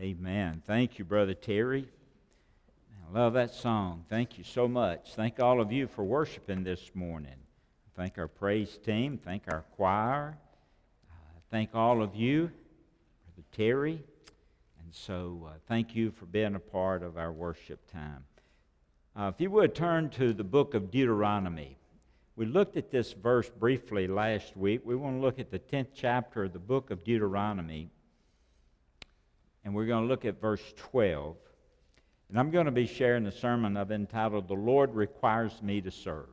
Amen. Thank you, Brother Terry. I love that song. Thank you so much. Thank all of you for worshiping this morning. Thank our praise team. Thank our choir. Uh, thank all of you, Brother Terry. And so, uh, thank you for being a part of our worship time. Uh, if you would turn to the book of Deuteronomy. We looked at this verse briefly last week. We want to look at the 10th chapter of the book of Deuteronomy and we're going to look at verse 12. And I'm going to be sharing the sermon I've entitled, The Lord Requires Me to Serve.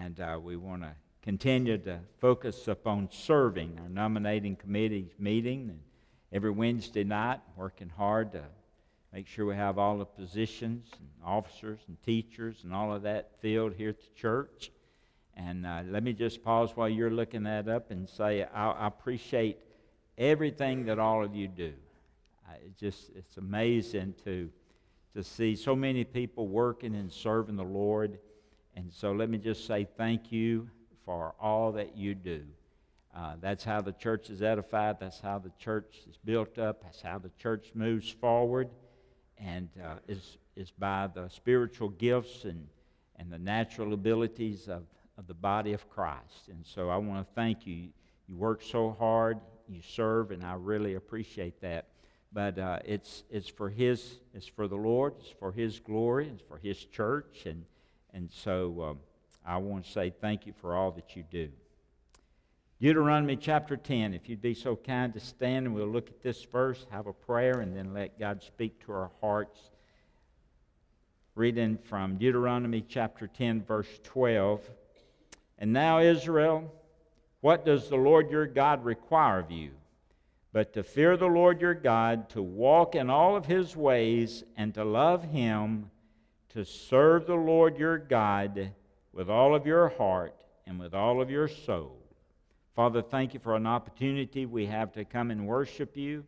And uh, we want to continue to focus upon serving. Our nominating committee meeting and every Wednesday night, working hard to make sure we have all the positions and officers and teachers and all of that filled here at the church. And uh, let me just pause while you're looking that up and say I, I appreciate everything that all of you do. It just it's amazing to to see so many people working and serving the Lord. And so let me just say thank you for all that you do. Uh, that's how the church is edified. That's how the church is built up. That's how the church moves forward. And uh, is, is by the spiritual gifts and, and the natural abilities of, of the body of Christ. And so I want to thank you. You work so hard you serve, and I really appreciate that. But uh, it's, it's for His, it's for the Lord, it's for His glory, it's for His church, and, and so um, I want to say thank you for all that you do. Deuteronomy chapter 10, if you'd be so kind to stand and we'll look at this verse, have a prayer, and then let God speak to our hearts. Reading from Deuteronomy chapter 10, verse 12. And now, Israel, what does the Lord your God require of you? But to fear the Lord your God, to walk in all of his ways, and to love him, to serve the Lord your God with all of your heart and with all of your soul. Father, thank you for an opportunity we have to come and worship you.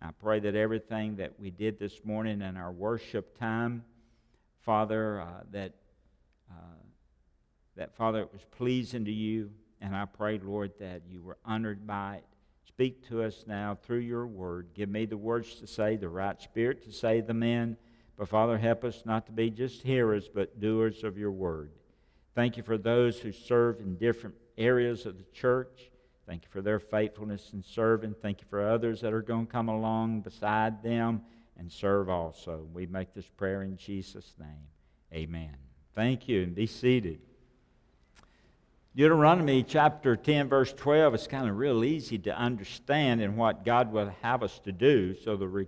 I pray that everything that we did this morning in our worship time, Father, uh, that, uh, that, Father, it was pleasing to you. And I pray, Lord, that you were honored by it. Speak to us now through your word. Give me the words to say, the right spirit to say them in. But Father, help us not to be just hearers, but doers of your word. Thank you for those who serve in different areas of the church. Thank you for their faithfulness in serving. Thank you for others that are going to come along beside them and serve also. We make this prayer in Jesus' name. Amen. Thank you, and be seated. Deuteronomy chapter 10, verse 12 is kind of real easy to understand in what God will have us to do. So the,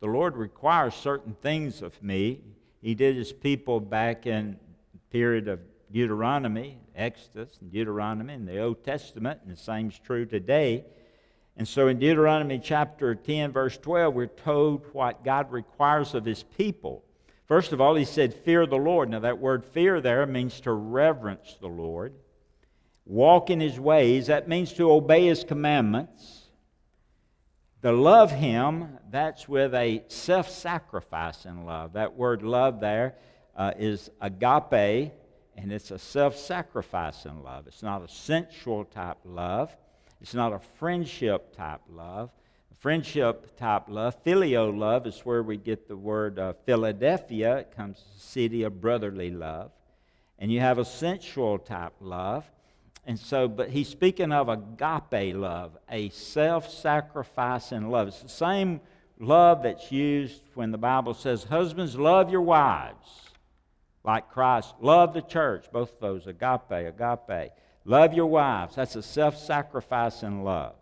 the Lord requires certain things of me. He did his people back in the period of Deuteronomy, Exodus, and Deuteronomy in the Old Testament, and the same is true today. And so in Deuteronomy chapter 10, verse 12, we're told what God requires of his people. First of all, he said, Fear the Lord. Now, that word fear there means to reverence the Lord walk in his ways, that means to obey his commandments. To love him, that's with a self sacrificing love. That word love there uh, is agape, and it's a self sacrificing love. It's not a sensual type love, it's not a friendship type love. Friendship type love, filial love, is where we get the word uh, Philadelphia. It comes from the city of brotherly love. And you have a sensual type love. And so, but he's speaking of agape love, a self sacrificing love. It's the same love that's used when the Bible says, Husbands, love your wives like Christ. Love the church. Both those, agape, agape. Love your wives. That's a self sacrificing love.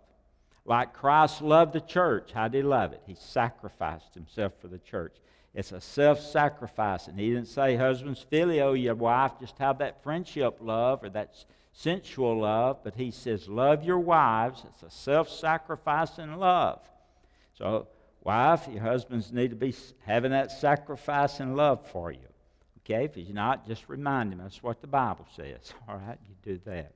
Like Christ loved the church. How did he love it? He sacrificed himself for the church. It's a self sacrificing. He didn't say, Husbands, phileo your wife, just have that friendship love or that sensual love, but he says, Love your wives. It's a self sacrificing love. So, wife, your husbands need to be having that sacrificing love for you. Okay? If he's not, just remind him. That's what the Bible says. All right? You do that.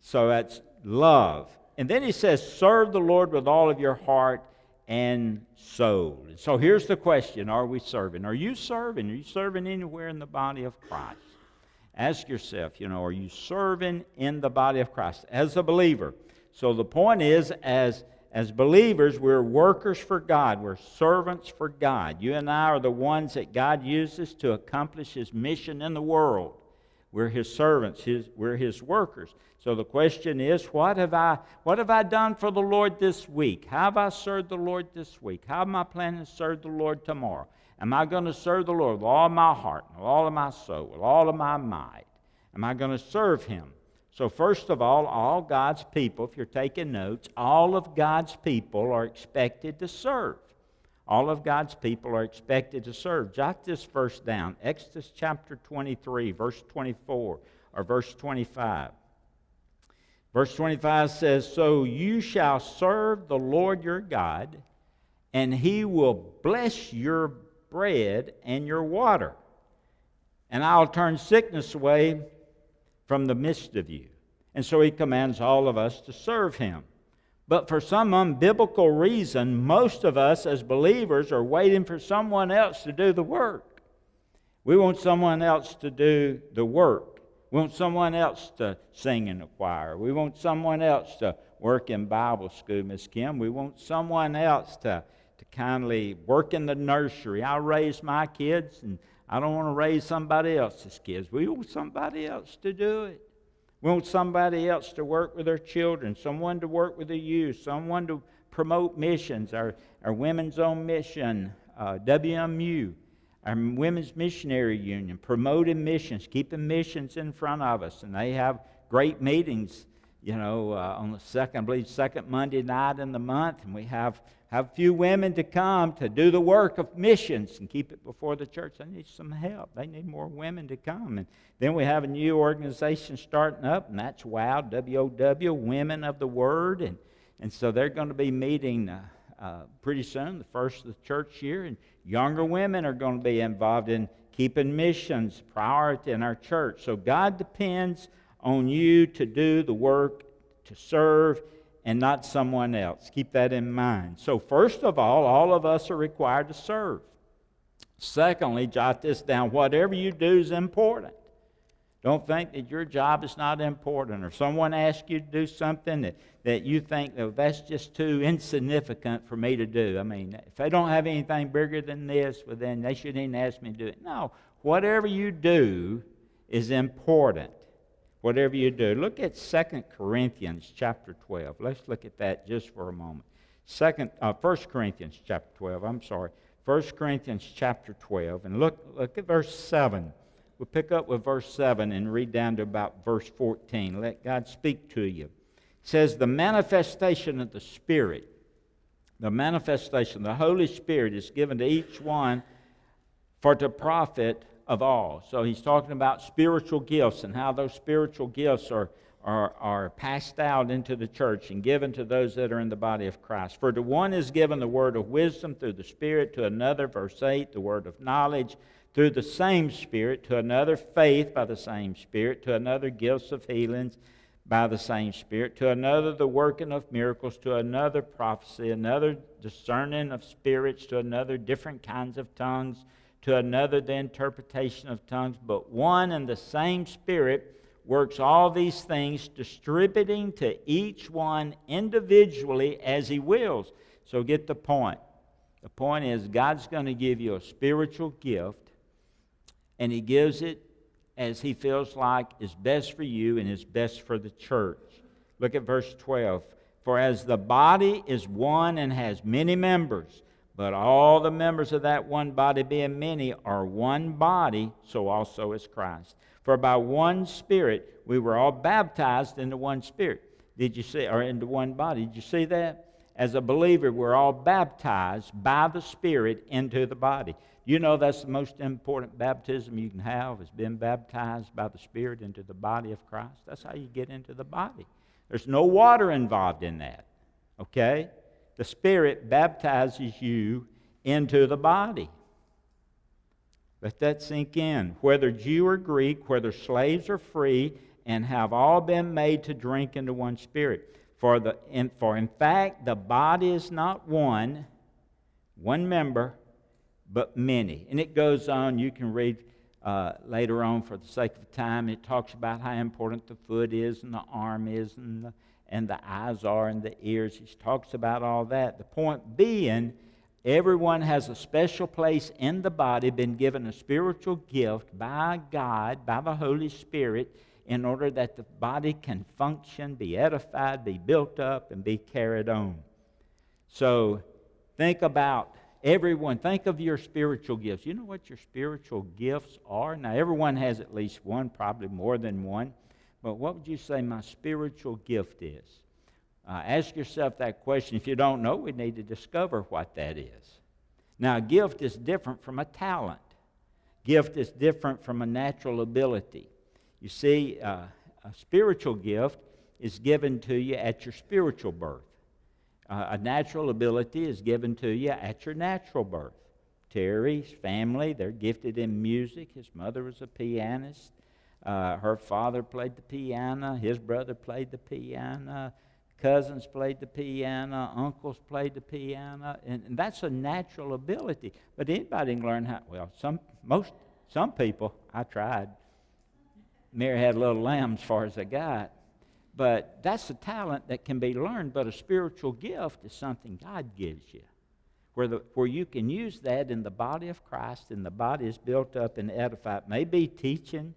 So that's love. And then he says, Serve the Lord with all of your heart and soul. So here's the question Are we serving? Are you serving? Are you serving anywhere in the body of Christ? Ask yourself, you know, are you serving in the body of Christ as a believer? So the point is, as as believers, we're workers for God. We're servants for God. You and I are the ones that God uses to accomplish His mission in the world. We're His servants, his, we're His workers. So the question is, what have, I, what have I done for the Lord this week? How have I served the Lord this week? How am I planning to serve the Lord tomorrow? Am I going to serve the Lord with all my heart, with all of my soul, with all of my might? Am I going to serve Him? So, first of all, all God's people, if you're taking notes, all of God's people are expected to serve. All of God's people are expected to serve. Jot this verse down Exodus chapter 23, verse 24, or verse 25. Verse 25 says, So you shall serve the Lord your God, and he will bless your bread and your water. And I'll turn sickness away from the midst of you. And so he commands all of us to serve him. But for some unbiblical reason, most of us as believers are waiting for someone else to do the work. We want someone else to do the work. We want someone else to sing in the choir. We want someone else to work in Bible school, Miss Kim. We want someone else to, to kindly work in the nursery. I raise my kids, and I don't want to raise somebody else's kids. We want somebody else to do it. We want somebody else to work with our children, someone to work with the youth, someone to promote missions. Our, our Women's Own Mission, uh, WMU, our Women's Missionary Union, promoting missions, keeping missions in front of us. And they have great meetings, you know, uh, on the second, I believe, second Monday night in the month. And we have have a few women to come to do the work of missions and keep it before the church. They need some help. They need more women to come. And then we have a new organization starting up, and that's WOW, W-O-W, Women of the Word. And, and so they're going to be meeting uh, uh, pretty soon, the first of the church year. And younger women are going to be involved in keeping missions priority in our church. So God depends on you to do the work, to serve, and not someone else. Keep that in mind. So, first of all, all of us are required to serve. Secondly, jot this down whatever you do is important. Don't think that your job is not important or someone asks you to do something that, that you think oh, that's just too insignificant for me to do. I mean, if they don't have anything bigger than this, well, then they shouldn't even ask me to do it. No, whatever you do is important whatever you do. Look at 2 Corinthians chapter 12. Let's look at that just for a moment. Second, uh, 1 Corinthians chapter 12, I'm sorry. 1 Corinthians chapter 12. And look, look at verse 7. We'll pick up with verse 7 and read down to about verse 14. Let God speak to you. It says, The manifestation of the Spirit, the manifestation, the Holy Spirit is given to each one for to profit of all. So he's talking about spiritual gifts and how those spiritual gifts are, are, are passed out into the church and given to those that are in the body of Christ. For to one is given the word of wisdom through the Spirit, to another, verse 8, the word of knowledge through the same Spirit, to another, faith by the same Spirit, to another, gifts of healings by the same Spirit, to another, the working of miracles, to another, prophecy, another, discerning of spirits, to another, different kinds of tongues to another the interpretation of tongues, but one and the same Spirit works all these things, distributing to each one individually as He wills. So get the point. The point is, God's going to give you a spiritual gift, and He gives it as He feels like is best for you and is best for the church. Look at verse 12. For as the body is one and has many members, but all the members of that one body, being many, are one body, so also is Christ. For by one Spirit we were all baptized into one Spirit. Did you see, or into one body? Did you see that? As a believer, we're all baptized by the Spirit into the body. You know that's the most important baptism you can have is being baptized by the Spirit into the body of Christ. That's how you get into the body. There's no water involved in that. Okay? The Spirit baptizes you into the body. Let that sink in. Whether Jew or Greek, whether slaves or free, and have all been made to drink into one Spirit. For, the, in, for in fact, the body is not one, one member, but many. And it goes on. You can read uh, later on for the sake of time. It talks about how important the foot is, and the arm is, and the and the eyes are and the ears. He talks about all that. The point being, everyone has a special place in the body, been given a spiritual gift by God, by the Holy Spirit, in order that the body can function, be edified, be built up, and be carried on. So think about everyone, think of your spiritual gifts. You know what your spiritual gifts are? Now, everyone has at least one, probably more than one. But what would you say my spiritual gift is? Uh, ask yourself that question. If you don't know, we need to discover what that is. Now, a gift is different from a talent. Gift is different from a natural ability. You see, uh, a spiritual gift is given to you at your spiritual birth. Uh, a natural ability is given to you at your natural birth. Terry's family, they're gifted in music. His mother was a pianist. Uh, her father played the piano, his brother played the piano, cousins played the piano, uncles played the piano, and, and that's a natural ability. But anybody can learn how. Well, some most some people. I tried. Mary had a little lamb as far as I got. But that's a talent that can be learned, but a spiritual gift is something God gives you. Where, the, where you can use that in the body of Christ, and the body is built up and edified. Maybe teaching,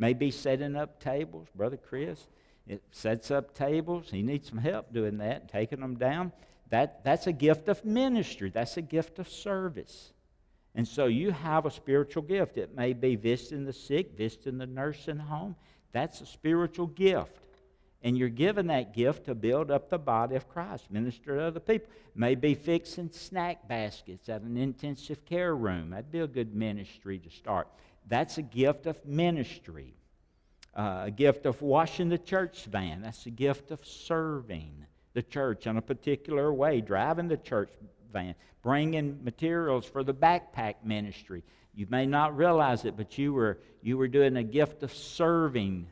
Maybe setting up tables. Brother Chris it sets up tables. He needs some help doing that, taking them down. That, that's a gift of ministry, that's a gift of service. And so you have a spiritual gift. It may be visiting the sick, visiting the nursing home. That's a spiritual gift. And you're given that gift to build up the body of Christ, minister to other people. Maybe fixing snack baskets at an intensive care room. That'd be a good ministry to start. That's a gift of ministry. Uh, a gift of washing the church van. That's a gift of serving the church in a particular way, driving the church van, bringing materials for the backpack ministry. You may not realize it, but you were, you were doing a gift of serving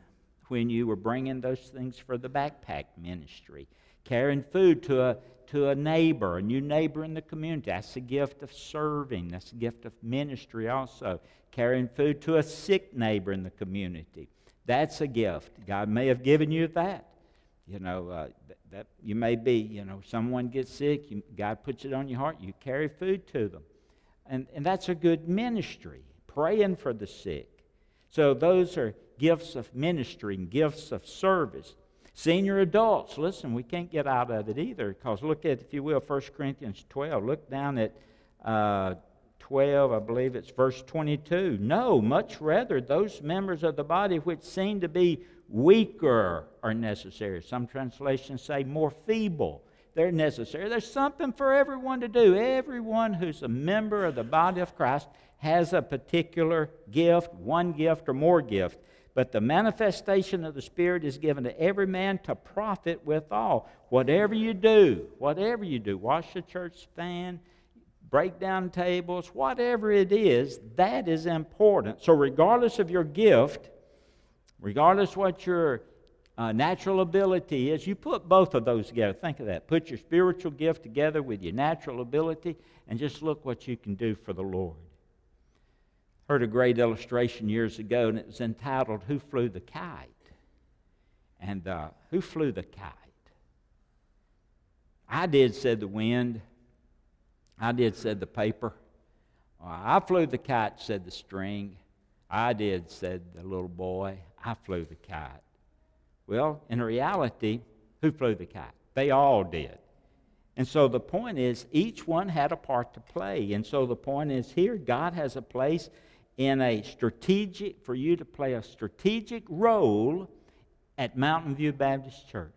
when you were bringing those things for the backpack ministry. Carrying food to a, to a neighbor, a new neighbor in the community. That's a gift of serving. That's a gift of ministry also. Carrying food to a sick neighbor in the community. That's a gift. God may have given you that. You know, uh, that you may be, you know, someone gets sick, you, God puts it on your heart, you carry food to them. And, and that's a good ministry, praying for the sick. So those are gifts of ministry and gifts of service. Senior adults, listen, we can't get out of it either because look at, if you will, 1 Corinthians 12. Look down at uh, 12, I believe it's verse 22. No, much rather, those members of the body which seem to be weaker are necessary. Some translations say more feeble. They're necessary. There's something for everyone to do. Everyone who's a member of the body of Christ has a particular gift, one gift or more gift. But the manifestation of the Spirit is given to every man to profit withal. Whatever you do, whatever you do, wash the church fan, break down tables, whatever it is, that is important. So, regardless of your gift, regardless what your uh, natural ability is, you put both of those together. Think of that. Put your spiritual gift together with your natural ability, and just look what you can do for the Lord heard a great illustration years ago, and it was entitled Who Flew the Kite? And uh, who flew the kite? I did, said the wind. I did, said the paper. I flew the kite, said the string. I did, said the little boy. I flew the kite. Well, in reality, who flew the kite? They all did. And so the point is, each one had a part to play. And so the point is here, God has a place in a strategic, for you to play a strategic role at Mountain View Baptist Church.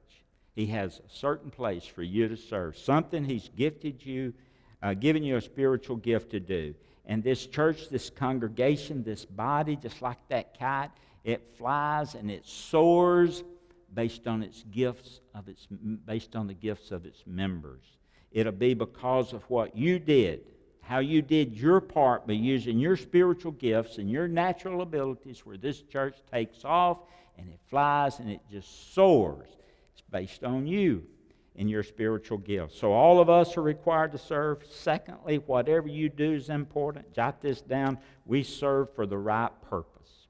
He has a certain place for you to serve, something He's gifted you, uh, given you a spiritual gift to do. And this church, this congregation, this body, just like that kite, it flies and it soars based on its gifts of its based on the gifts of its members. It'll be because of what you did how you did your part by using your spiritual gifts and your natural abilities where this church takes off and it flies and it just soars. It's based on you and your spiritual gifts. So all of us are required to serve. Secondly, whatever you do is important. Jot this down. We serve for the right purpose.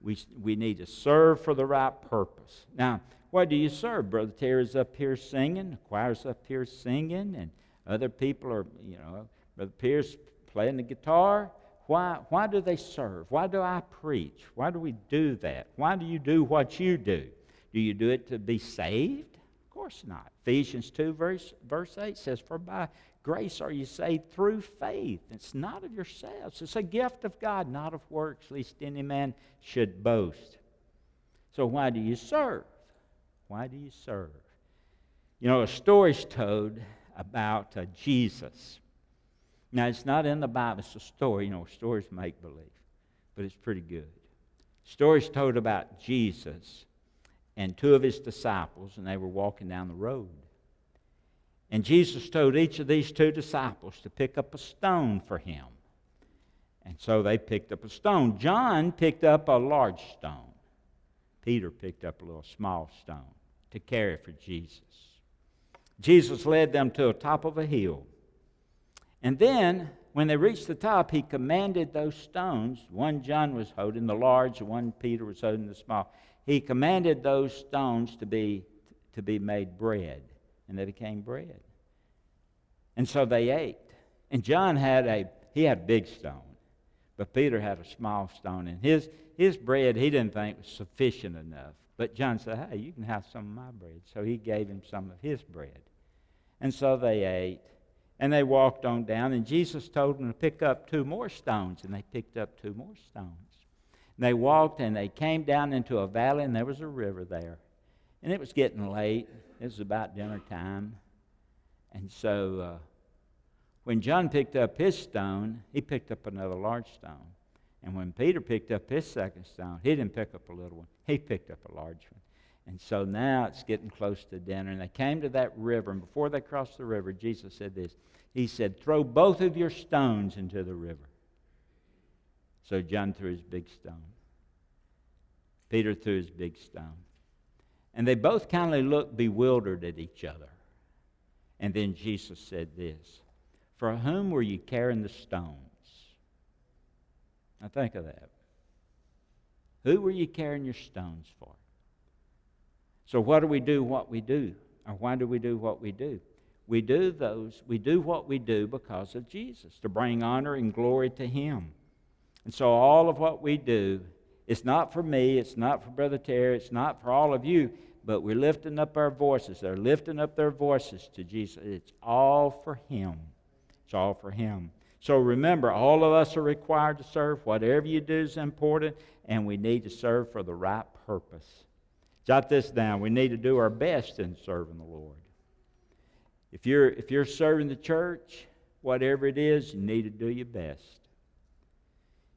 We, we need to serve for the right purpose. Now, What do you serve? Brother Terry's up here singing, the choir's up here singing, and other people are, you know, Brother Pierce playing the guitar. Why, why do they serve? Why do I preach? Why do we do that? Why do you do what you do? Do you do it to be saved? Of course not. Ephesians 2, verse, verse 8 says, For by grace are you saved through faith. It's not of yourselves, it's a gift of God, not of works, lest any man should boast. So, why do you serve? Why do you serve? You know, a story's told about uh, Jesus. Now, it's not in the Bible, it's a story. You know, stories make believe, but it's pretty good. Stories told about Jesus and two of his disciples, and they were walking down the road. And Jesus told each of these two disciples to pick up a stone for him. And so they picked up a stone. John picked up a large stone. Peter picked up a little small stone to carry for Jesus. Jesus led them to the top of a hill. And then, when they reached the top, he commanded those stones. One John was holding the large, one Peter was holding the small. He commanded those stones to be, to be made bread, and they became bread. And so they ate. And John had a he had a big stone, but Peter had a small stone, and his his bread he didn't think was sufficient enough. But John said, Hey, you can have some of my bread. So he gave him some of his bread. And so they ate, and they walked on down, and Jesus told them to pick up two more stones, and they picked up two more stones. And they walked, and they came down into a valley, and there was a river there. And it was getting late. It was about dinner time. And so uh, when John picked up his stone, he picked up another large stone. And when Peter picked up his second stone, he didn't pick up a little one, he picked up a large one. And so now it's getting close to dinner. And they came to that river. And before they crossed the river, Jesus said this He said, Throw both of your stones into the river. So John threw his big stone. Peter threw his big stone. And they both kind of looked bewildered at each other. And then Jesus said this For whom were you carrying the stones? Now think of that. Who were you carrying your stones for? So what do we do what we do? Or why do we do what we do? We do those, we do what we do because of Jesus, to bring honor and glory to Him. And so all of what we do, it's not for me, it's not for Brother Terry, it's not for all of you, but we're lifting up our voices. They're lifting up their voices to Jesus. It's all for Him. It's all for Him. So remember, all of us are required to serve. Whatever you do is important, and we need to serve for the right purpose. Jot this down. We need to do our best in serving the Lord. If you're, if you're serving the church, whatever it is, you need to do your best.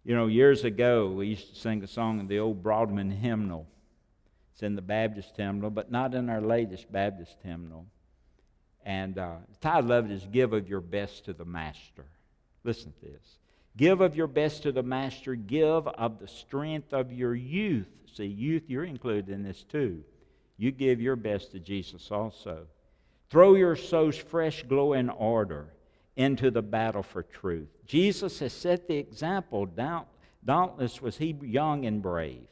You know, years ago, we used to sing a song in the old Broadman hymnal. It's in the Baptist hymnal, but not in our latest Baptist hymnal. And uh, the title of it is Give of Your Best to the Master. Listen to this. Give of your best to the Master. Give of the strength of your youth See, youth, you're included in this too. You give your best to Jesus also. Throw your soul's fresh glow and ardor into the battle for truth. Jesus has set the example. Dauntless was he young and brave.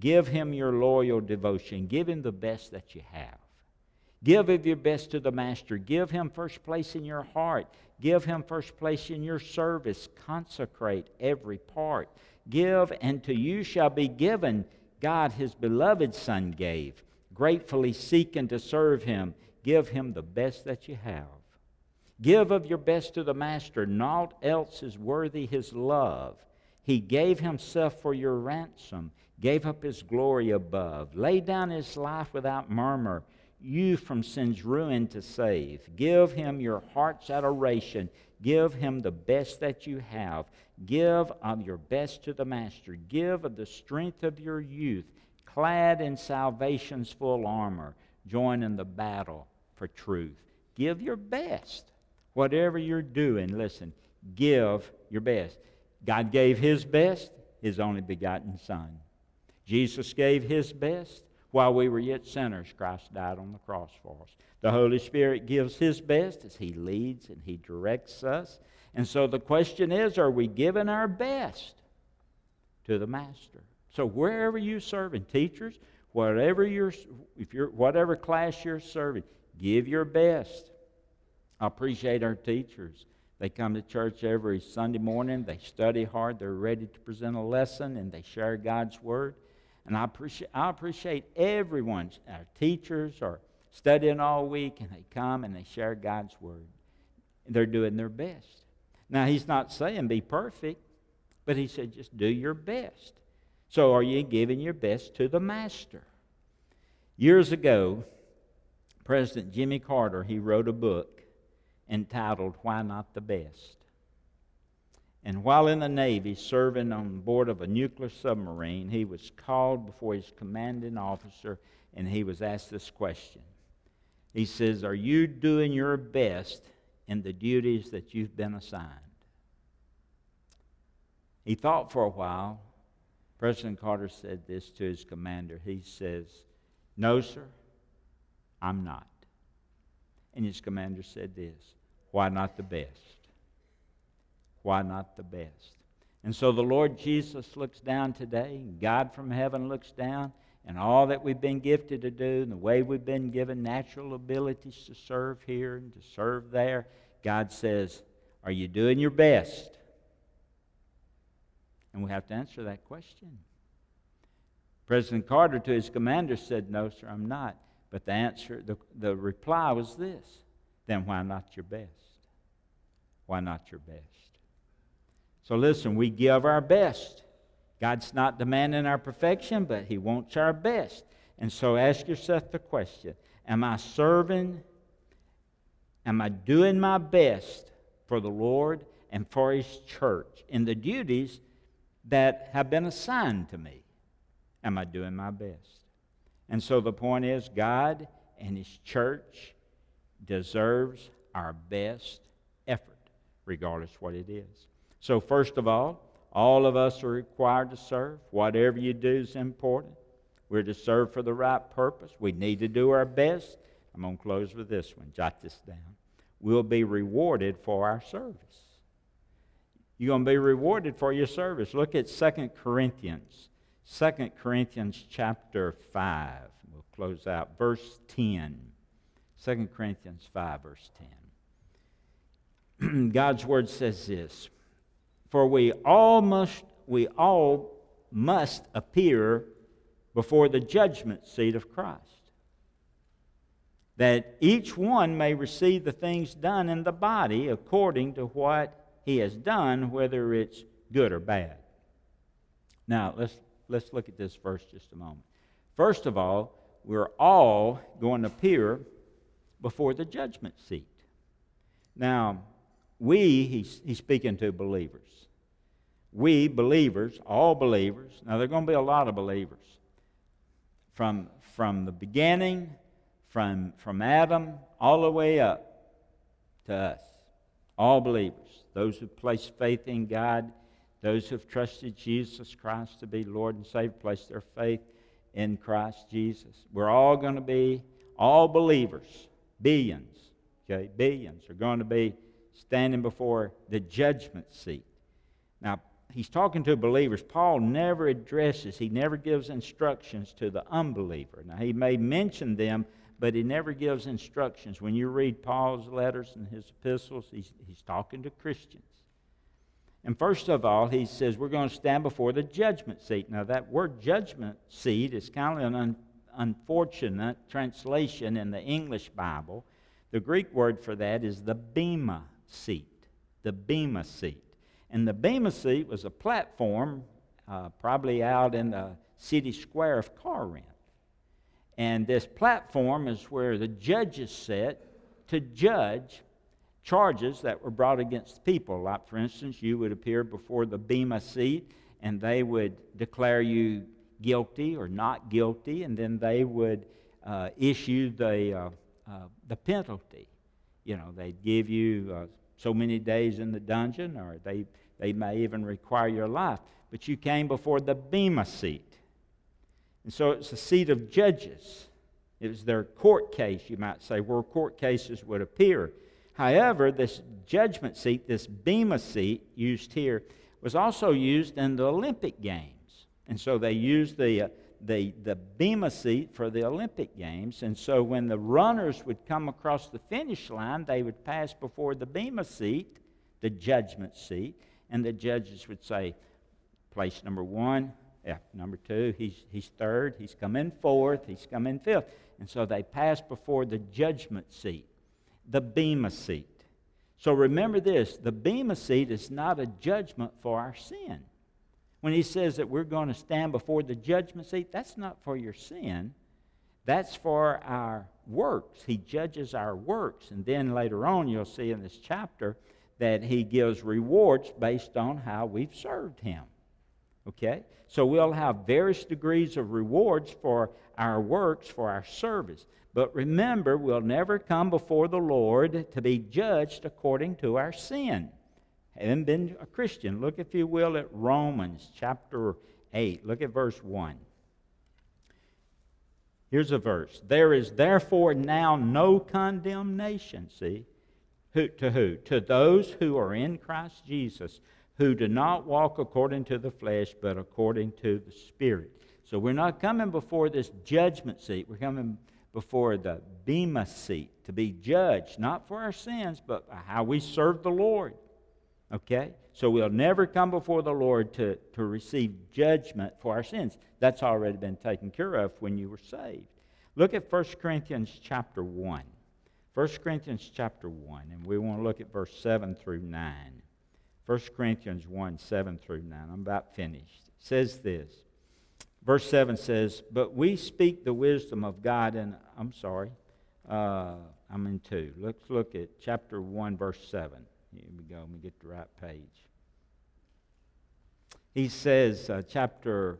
Give him your loyal devotion. Give him the best that you have. Give of your best to the Master. Give him first place in your heart. Give him first place in your service. Consecrate every part. Give, and to you shall be given. God, his beloved Son, gave, gratefully seeking to serve him, give him the best that you have. Give of your best to the Master, naught else is worthy his love. He gave himself for your ransom, gave up his glory above, laid down his life without murmur, you from sin's ruin to save. Give him your heart's adoration. Give him the best that you have. Give of your best to the Master. Give of the strength of your youth, clad in salvation's full armor. Join in the battle for truth. Give your best. Whatever you're doing, listen, give your best. God gave his best, his only begotten Son. Jesus gave his best. While we were yet sinners, Christ died on the cross for us. The Holy Spirit gives his best as he leads and he directs us. And so the question is are we giving our best to the Master? So wherever you serve, in teachers, whatever you're, if you're, whatever class you're serving, give your best. I appreciate our teachers. They come to church every Sunday morning. They study hard. They're ready to present a lesson and they share God's word. And I appreciate, I appreciate everyone. Our teachers are studying all week and they come and they share God's word. They're doing their best. Now, he's not saying be perfect, but he said just do your best. So, are you giving your best to the master? Years ago, President Jimmy Carter, he wrote a book entitled Why Not the Best? And while in the Navy, serving on board of a nuclear submarine, he was called before his commanding officer and he was asked this question. He says, Are you doing your best in the duties that you've been assigned? He thought for a while President Carter said this to his commander. He says, No, sir, I'm not. And his commander said this Why not the best? Why not the best? And so the Lord Jesus looks down today, God from heaven looks down, and all that we've been gifted to do, and the way we've been given natural abilities to serve here and to serve there, God says, Are you doing your best? And we have to answer that question. President Carter, to his commander, said, No, sir, I'm not. But the answer, the, the reply was this Then why not your best? Why not your best? So listen, we give our best. God's not demanding our perfection, but He wants our best. And so ask yourself the question Am I serving? Am I doing my best for the Lord and for His church in the duties that have been assigned to me. Am I doing my best? And so the point is, God and His church deserves our best effort, regardless what it is. So, first of all, all of us are required to serve. Whatever you do is important. We're to serve for the right purpose. We need to do our best. I'm going to close with this one. Jot this down. We'll be rewarded for our service. You're going to be rewarded for your service. Look at 2 Corinthians. 2 Corinthians chapter 5. We'll close out. Verse 10. 2 Corinthians 5, verse 10. God's word says this For we all must, we all must appear before the judgment seat of Christ, that each one may receive the things done in the body according to what he has done, whether it's good or bad. Now, let's, let's look at this verse just a moment. First of all, we're all going to appear before the judgment seat. Now, we, he's, he's speaking to believers. We, believers, all believers, now there are going to be a lot of believers. From, from the beginning, from, from Adam, all the way up to us. All believers those who place faith in God, those who have trusted Jesus Christ to be Lord and Savior, place their faith in Christ Jesus. We're all going to be, all believers, billions, okay, billions are going to be standing before the judgment seat. Now, he's talking to believers. Paul never addresses, he never gives instructions to the unbeliever. Now, he may mention them but he never gives instructions. When you read Paul's letters and his epistles, he's, he's talking to Christians. And first of all, he says, We're going to stand before the judgment seat. Now, that word judgment seat is kind of an un- unfortunate translation in the English Bible. The Greek word for that is the bema seat. The bema seat. And the bema seat was a platform, uh, probably out in the city square of Corinth. And this platform is where the judges sit to judge charges that were brought against people. Like, for instance, you would appear before the Bema seat and they would declare you guilty or not guilty, and then they would uh, issue the, uh, uh, the penalty. You know, they'd give you uh, so many days in the dungeon, or they, they may even require your life. But you came before the Bema seat. And so it's a seat of judges. It was their court case, you might say, where court cases would appear. However, this judgment seat, this bema seat used here, was also used in the Olympic Games. And so they used the, uh, the, the bema seat for the Olympic Games. And so when the runners would come across the finish line, they would pass before the bema seat, the judgment seat, and the judges would say, place number one, yeah, number two, he's, he's third, he's coming fourth, he's coming fifth. And so they pass before the judgment seat, the bema seat. So remember this the bema seat is not a judgment for our sin. When he says that we're going to stand before the judgment seat, that's not for your sin. That's for our works. He judges our works. And then later on, you'll see in this chapter that he gives rewards based on how we've served him. Okay? So we'll have various degrees of rewards for our works, for our service. But remember, we'll never come before the Lord to be judged according to our sin. Having been a Christian, look, if you will, at Romans chapter 8. Look at verse 1. Here's a verse. There is therefore now no condemnation, see? Who, to who? To those who are in Christ Jesus, who do not walk according to the flesh, but according to the Spirit. So we're not coming before this judgment seat. We're coming before the Bema seat to be judged, not for our sins, but how we serve the Lord. Okay? So we'll never come before the Lord to, to receive judgment for our sins. That's already been taken care of when you were saved. Look at 1 Corinthians chapter 1. 1 Corinthians chapter 1, and we want to look at verse 7 through 9. 1 Corinthians 1, 7 through 9. I'm about finished. It says this. Verse 7 says, But we speak the wisdom of God, and I'm sorry, uh, I'm in 2. Let's look at chapter 1, verse 7. Here we go. Let me get the right page. He says, uh, chapter,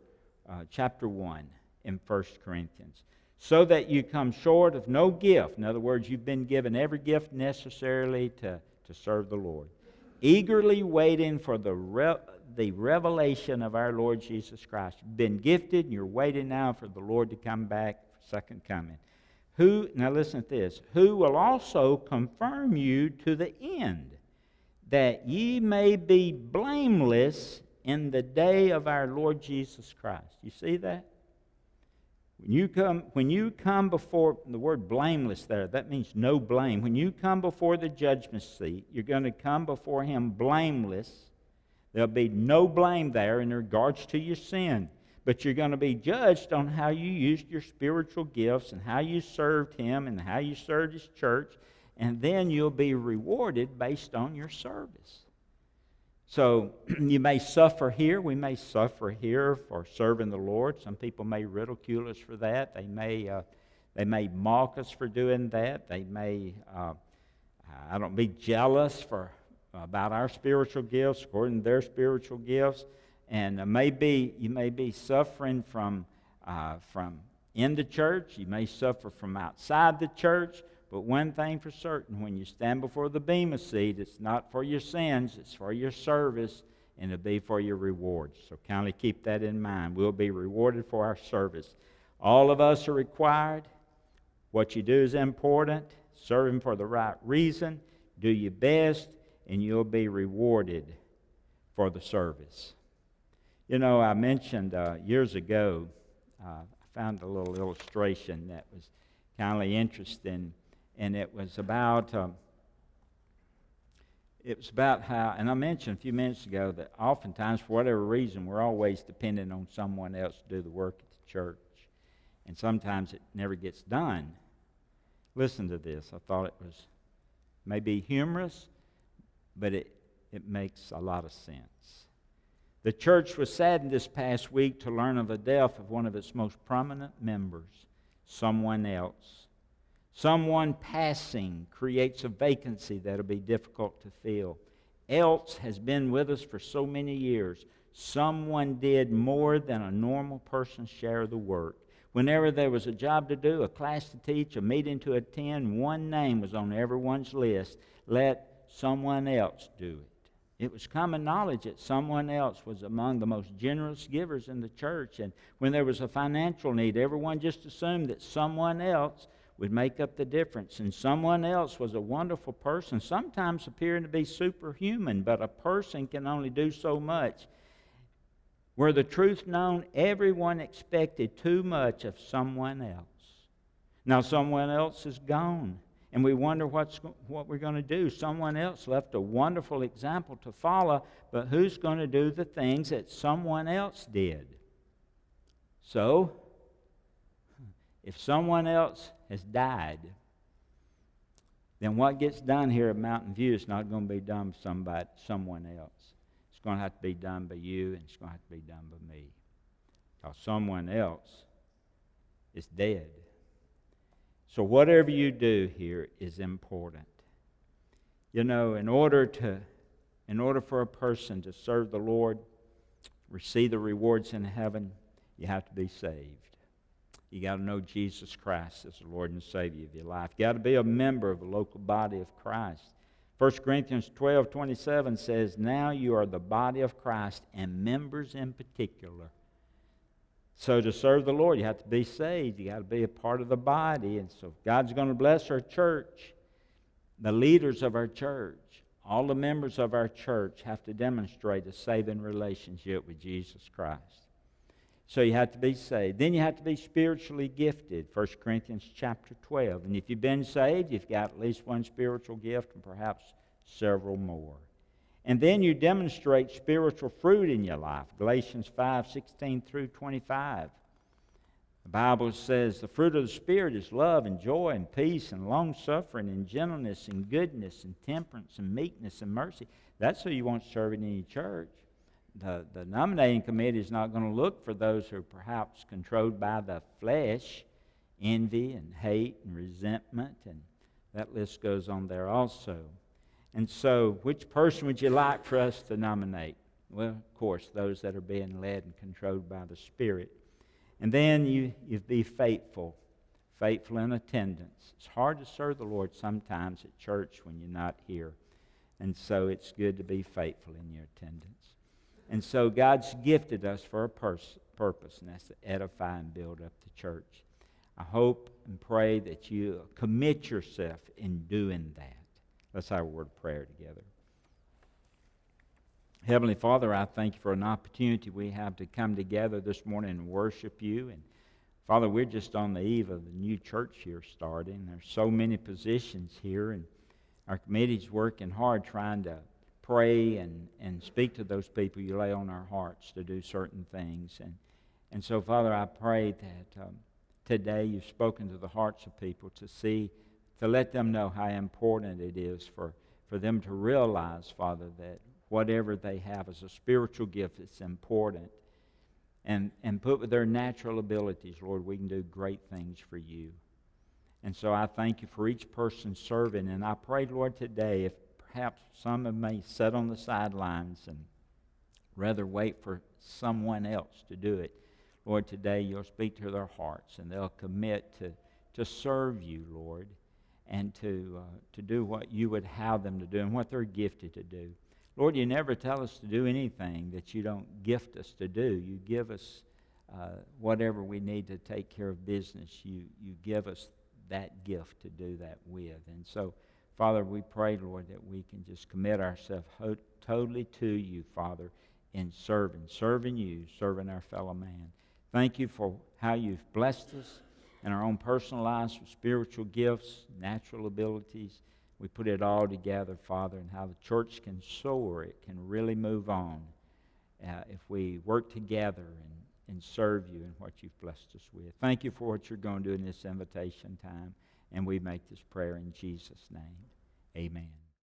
uh, chapter 1 in 1 Corinthians, so that you come short of no gift. In other words, you've been given every gift necessarily to, to serve the Lord. Eagerly waiting for the, re- the revelation of our Lord Jesus Christ. You've been gifted, and you're waiting now for the Lord to come back, second coming. Who, now listen to this, who will also confirm you to the end that ye may be blameless in the day of our Lord Jesus Christ. You see that? When you come, when you come before the word blameless there, that means no blame. When you come before the judgment seat, you're going to come before him blameless. There'll be no blame there in regards to your sin. But you're going to be judged on how you used your spiritual gifts and how you served him and how you served his church and then you'll be rewarded based on your service. So you may suffer here. We may suffer here for serving the Lord. Some people may ridicule us for that. They may, uh, they may mock us for doing that. They may, uh, I don't be jealous for about our spiritual gifts according to their spiritual gifts. And uh, maybe you may be suffering from, uh, from in the church. You may suffer from outside the church. But one thing for certain when you stand before the Bema seat, it's not for your sins, it's for your service, and it'll be for your rewards. So kindly keep that in mind. We'll be rewarded for our service. All of us are required. What you do is important. Serve Him for the right reason. Do your best, and you'll be rewarded for the service. You know, I mentioned uh, years ago, uh, I found a little illustration that was kindly interesting and it was about um, it was about how, and I mentioned a few minutes ago that oftentimes, for whatever reason, we're always dependent on someone else to do the work at the church, and sometimes it never gets done. Listen to this. I thought it was maybe humorous, but it, it makes a lot of sense. The church was saddened this past week to learn of the death of one of its most prominent members, someone else Someone passing creates a vacancy that'll be difficult to fill. Else has been with us for so many years. Someone did more than a normal person's share of the work. Whenever there was a job to do, a class to teach, a meeting to attend, one name was on everyone's list. Let someone else do it. It was common knowledge that someone else was among the most generous givers in the church. And when there was a financial need, everyone just assumed that someone else would make up the difference. And someone else was a wonderful person, sometimes appearing to be superhuman, but a person can only do so much. Were the truth known, everyone expected too much of someone else. Now, someone else is gone, and we wonder what's, what we're going to do. Someone else left a wonderful example to follow, but who's going to do the things that someone else did? So, if someone else has died, then what gets done here at Mountain View is not going to be done by somebody, someone else. It's going to have to be done by you, and it's going to have to be done by me. Because someone else is dead. So whatever you do here is important. You know, in order to in order for a person to serve the Lord, receive the rewards in heaven, you have to be saved. You got to know Jesus Christ as the Lord and Savior of your life. You got to be a member of the local body of Christ. 1 Corinthians 12 27 says, Now you are the body of Christ and members in particular. So to serve the Lord, you have to be saved. You got to be a part of the body. And so God's going to bless our church. The leaders of our church, all the members of our church have to demonstrate a saving relationship with Jesus Christ. So you have to be saved. Then you have to be spiritually gifted. 1 Corinthians chapter 12. And if you've been saved, you've got at least one spiritual gift and perhaps several more. And then you demonstrate spiritual fruit in your life. Galatians 5 16 through 25. The Bible says the fruit of the Spirit is love and joy and peace and long suffering and gentleness and goodness and temperance and meekness and mercy. That's who you want serving in your church. The, the nominating committee is not going to look for those who are perhaps controlled by the flesh, envy and hate and resentment, and that list goes on there also. And so, which person would you like for us to nominate? Well, of course, those that are being led and controlled by the Spirit. And then you, you be faithful, faithful in attendance. It's hard to serve the Lord sometimes at church when you're not here. And so it's good to be faithful in your attendance. And so God's gifted us for a pers- purpose, and that's to edify and build up the church. I hope and pray that you commit yourself in doing that. Let's have a word of prayer together. Heavenly Father, I thank you for an opportunity we have to come together this morning and worship you. And Father, we're just on the eve of the new church here starting. There's so many positions here, and our committee's working hard trying to pray and, and speak to those people you lay on our hearts to do certain things. And, and so, Father, I pray that um, today you've spoken to the hearts of people to see to let them know how important it is for, for them to realize, Father, that whatever they have as a spiritual gift, it's important. And, and put with their natural abilities, Lord, we can do great things for you. And so I thank you for each person serving. And I pray, Lord, today, if perhaps some of may sit on the sidelines and rather wait for someone else to do it, Lord, today you'll speak to their hearts and they'll commit to, to serve you, Lord and to, uh, to do what you would have them to do and what they're gifted to do. Lord, you never tell us to do anything that you don't gift us to do. You give us uh, whatever we need to take care of business. You, you give us that gift to do that with. And so, Father, we pray, Lord, that we can just commit ourselves ho- totally to you, Father, in serving, serving you, serving our fellow man. Thank you for how you've blessed us in our own personal lives with spiritual gifts, natural abilities. We put it all together, Father, and how the church can soar, it can really move on uh, if we work together and, and serve you in what you've blessed us with. Thank you for what you're going to do in this invitation time, and we make this prayer in Jesus' name. Amen.